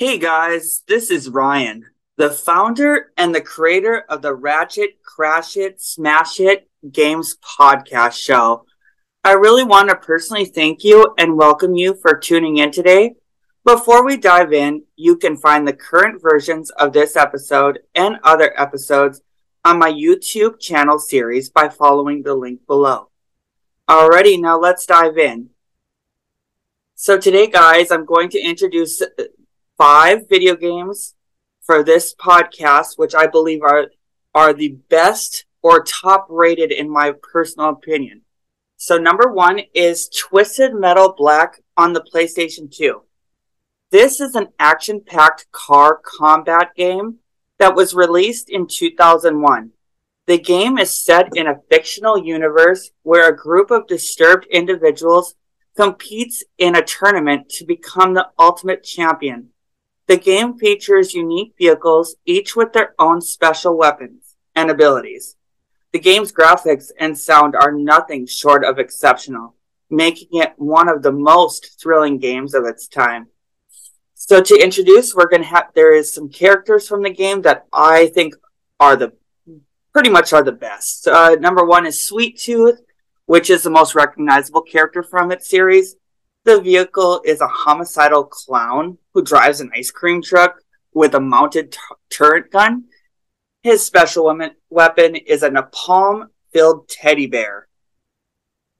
Hey guys, this is Ryan, the founder and the creator of the Ratchet Crash It Smash It Games podcast show. I really want to personally thank you and welcome you for tuning in today. Before we dive in, you can find the current versions of this episode and other episodes on my YouTube channel series by following the link below. Alrighty, now let's dive in. So today, guys, I'm going to introduce five video games for this podcast, which I believe are are the best or top rated in my personal opinion. So number one is Twisted Metal Black on the PlayStation 2. This is an action-packed car combat game that was released in 2001. The game is set in a fictional universe where a group of disturbed individuals competes in a tournament to become the ultimate champion. The game features unique vehicles, each with their own special weapons and abilities. The game's graphics and sound are nothing short of exceptional, making it one of the most thrilling games of its time. So to introduce, we're going to have, there is some characters from the game that I think are the, pretty much are the best. Uh, number one is Sweet Tooth, which is the most recognizable character from its series. The vehicle is a homicidal clown who drives an ice cream truck with a mounted t- turret gun. His special weapon is a napalm filled teddy bear.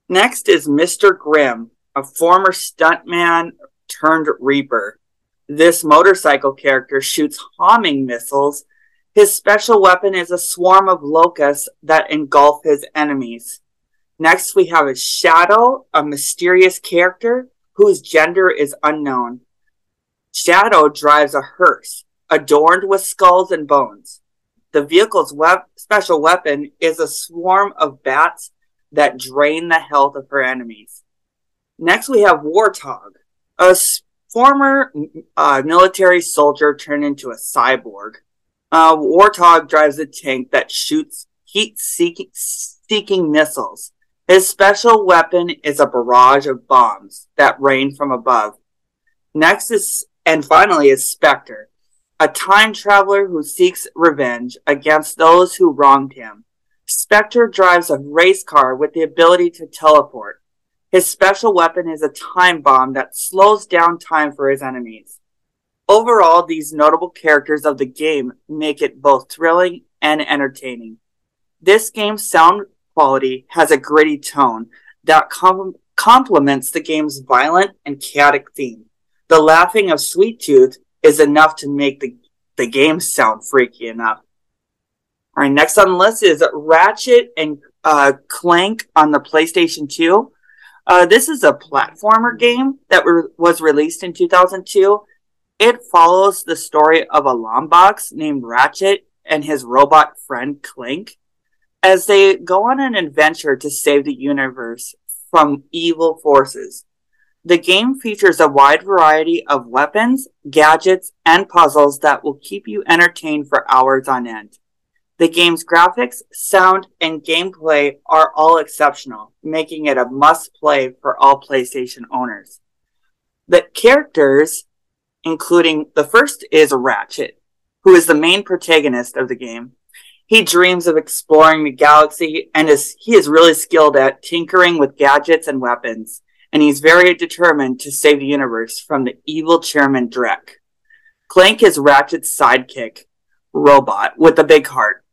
Next is Mr. Grimm, a former stuntman turned reaper. This motorcycle character shoots homing missiles. His special weapon is a swarm of locusts that engulf his enemies. Next, we have a Shadow, a mysterious character whose gender is unknown. Shadow drives a hearse adorned with skulls and bones. The vehicle's web- special weapon is a swarm of bats that drain the health of her enemies. Next, we have Warthog, a former uh, military soldier turned into a cyborg. Uh, Warthog drives a tank that shoots heat-seeking missiles. His special weapon is a barrage of bombs that rain from above. Next is, and finally, is Spectre, a time traveler who seeks revenge against those who wronged him. Spectre drives a race car with the ability to teleport. His special weapon is a time bomb that slows down time for his enemies. Overall, these notable characters of the game make it both thrilling and entertaining. This game's sound quality has a gritty tone that com- complements the game's violent and chaotic theme. The laughing of Sweet Tooth is enough to make the, the game sound freaky enough. All right, next on the list is Ratchet and uh, Clank on the PlayStation 2. Uh, this is a platformer game that re- was released in 2002. It follows the story of a Lombax named Ratchet and his robot friend Clank as they go on an adventure to save the universe from evil forces. The game features a wide variety of weapons, gadgets, and puzzles that will keep you entertained for hours on end. The game's graphics, sound, and gameplay are all exceptional, making it a must play for all PlayStation owners. The characters, including the first is Ratchet, who is the main protagonist of the game. He dreams of exploring the galaxy and is, he is really skilled at tinkering with gadgets and weapons, and he's very determined to save the universe from the evil chairman Drek. Clank is Ratchet's sidekick, robot with a big heart.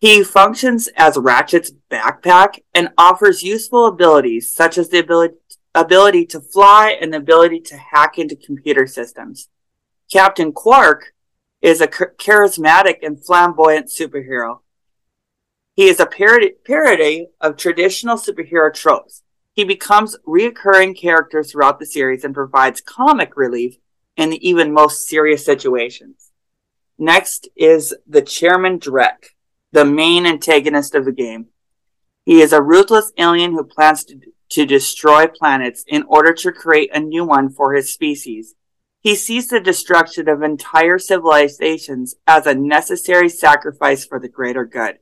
He functions as Ratchet's backpack and offers useful abilities such as the ability, ability to fly and the ability to hack into computer systems. Captain Quark is a charismatic and flamboyant superhero he is a parody, of traditional superhero tropes. He becomes reoccurring characters throughout the series and provides comic relief in the even most serious situations. Next is the Chairman Drek, the main antagonist of the game. He is a ruthless alien who plans to, to destroy planets in order to create a new one for his species. He sees the destruction of entire civilizations as a necessary sacrifice for the greater good.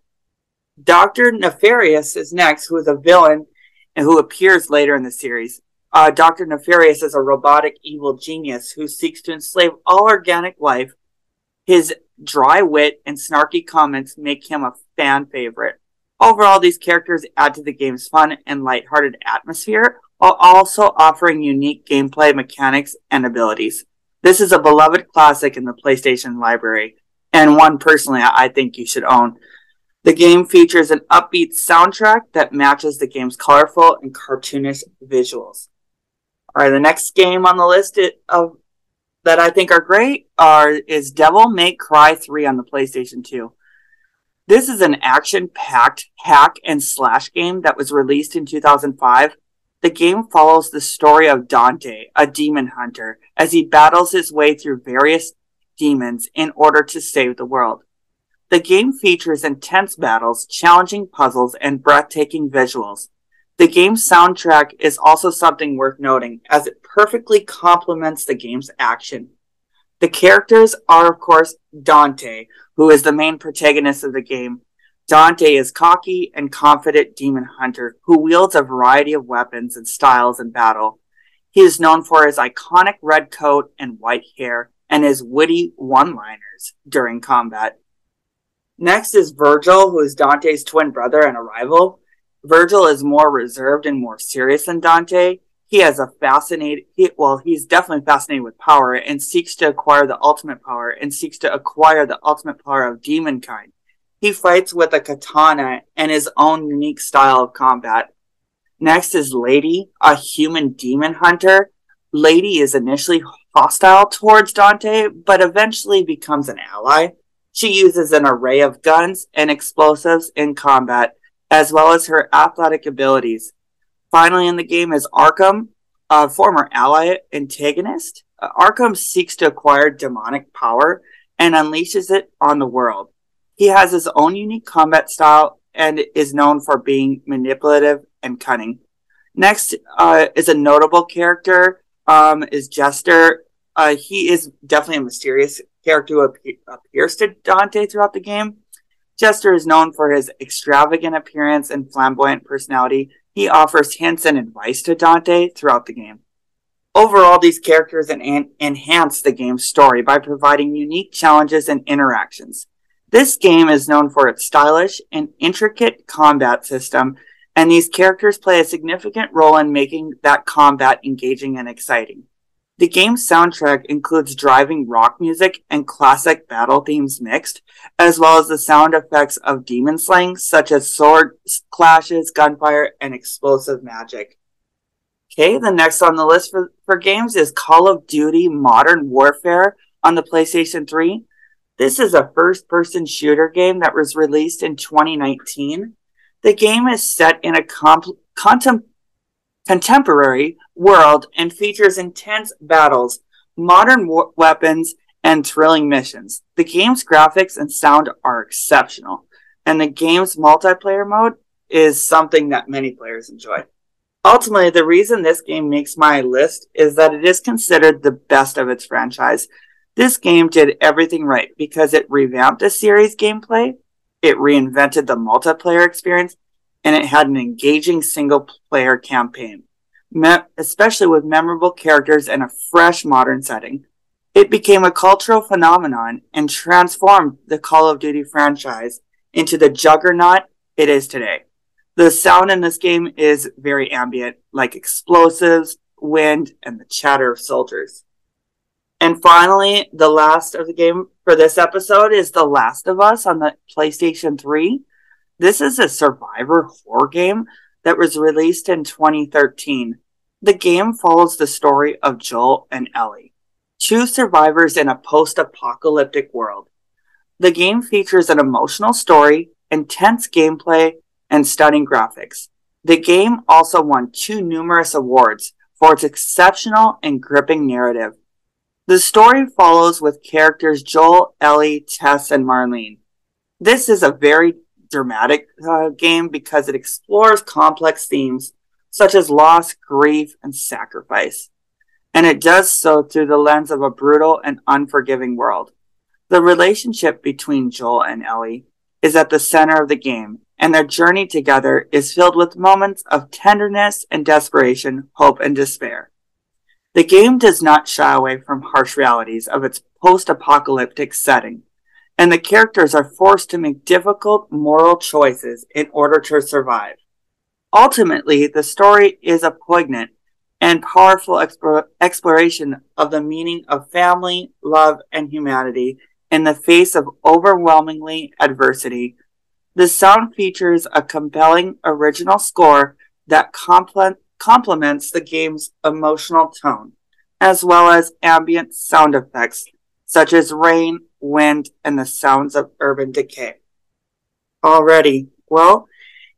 Dr. Nefarious is next, who is a villain and who appears later in the series. uh, Dr. Nefarious is a robotic evil genius who seeks to enslave all organic life. His dry wit and snarky comments make him a fan favorite. Overall, these characters add to the game's fun and lighthearted atmosphere while also offering unique gameplay mechanics and abilities. This is a beloved classic in the PlayStation library, and one personally I think you should own. The game features an upbeat soundtrack that matches the game's colorful and cartoonish visuals. All right, the next game on the list of that I think are great are is Devil May Cry 3 on the PlayStation 2. This is an action-packed hack and slash game that was released in 2005. The game follows the story of Dante, a demon hunter, as he battles his way through various demons in order to save the world. The game features intense battles, challenging puzzles, and breathtaking visuals. The game's soundtrack is also something worth noting, as it perfectly complements the game's action. The characters are, of course, Dante, who is the main protagonist of the game. Dante is cocky and confident demon hunter who wields a variety of weapons and styles in battle. He is known for his iconic red coat and white hair and his witty one-liners during combat. Next is Vergil, who is Dante's twin brother and a rival. Vergil is more reserved and more serious than Dante. He has a fascinating, he, well, he's definitely fascinated with power and seeks to acquire the ultimate power and seeks to acquire the ultimate power of demon kind. He fights with a katana and his own unique style of combat. Next is Lady, a human demon hunter. Lady is initially hostile towards Dante, but eventually becomes an ally. She uses an array of guns and explosives in combat, as well as her athletic abilities. Finally, in the game is Arkham, a former ally antagonist. Arkham seeks to acquire demonic power and unleashes it on the world. He has his own unique combat style and is known for being manipulative and cunning. Next uh, is a notable character, um, is Jester. Uh, he is definitely a mysterious character who appears to Dante throughout the game. Jester is known for his extravagant appearance and flamboyant personality. He offers hints and advice to Dante throughout the game. Overall, these characters en- enhance the game's story by providing unique challenges and interactions. This game is known for its stylish and intricate combat system, and these characters play a significant role in making that combat engaging and exciting. The game's soundtrack includes driving rock music and classic battle themes mixed, as well as the sound effects of demon slaying, such as sword clashes, gunfire, and explosive magic. Okay, the next on the list for, for games is Call of Duty Modern Warfare on the PlayStation 3. This is a first person shooter game that was released in 2019. The game is set in a comp- contem- contemporary world and features intense battles, modern w- weapons, and thrilling missions. The game's graphics and sound are exceptional, and the game's multiplayer mode is something that many players enjoy. Ultimately, the reason this game makes my list is that it is considered the best of its franchise. This game did everything right because it revamped the series gameplay, it reinvented the multiplayer experience, and it had an engaging single player campaign, especially with memorable characters and a fresh modern setting. It became a cultural phenomenon and transformed the Call of Duty franchise into the juggernaut it is today. The sound in this game is very ambient, like explosives, wind, and the chatter of soldiers. And finally, the last of the game for this episode is The Last of Us on the PlayStation 3. This is a survivor horror game that was released in 2013. The game follows the story of Joel and Ellie, two survivors in a post apocalyptic world. The game features an emotional story, intense gameplay, and stunning graphics. The game also won two numerous awards for its exceptional and gripping narrative. The story follows with characters Joel, Ellie, Tess, and Marlene. This is a very dramatic uh, game because it explores complex themes such as loss, grief, and sacrifice. And it does so through the lens of a brutal and unforgiving world. The relationship between Joel and Ellie is at the center of the game, and their journey together is filled with moments of tenderness and desperation, hope and despair. The game does not shy away from harsh realities of its post apocalyptic setting, and the characters are forced to make difficult moral choices in order to survive. Ultimately, the story is a poignant and powerful exploration of the meaning of family, love, and humanity in the face of overwhelmingly adversity. The sound features a compelling original score that compl- complements the game's emotional tone, as well as ambient sound effects such as rain, wind, and the sounds of urban decay. Already, well,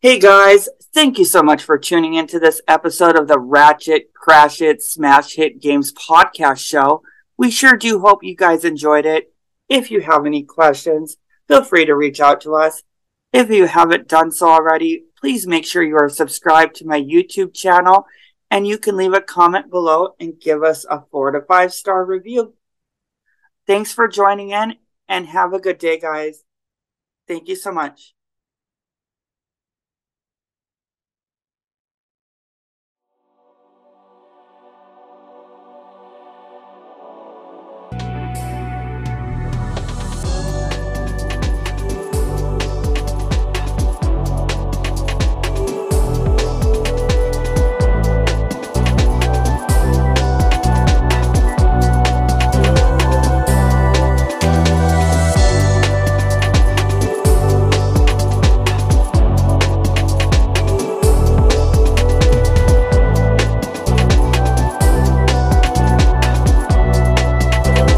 hey guys, thank you so much for tuning into this episode of the Ratchet, Crash It, Smash Hit Games podcast show. We sure do hope you guys enjoyed it. If you have any questions, feel free to reach out to us. If you haven't done so already, please make sure you are subscribed to my YouTube channel and you can leave a comment below and give us a four to five star review. Thanks for joining in and have a good day, guys. Thank you so much.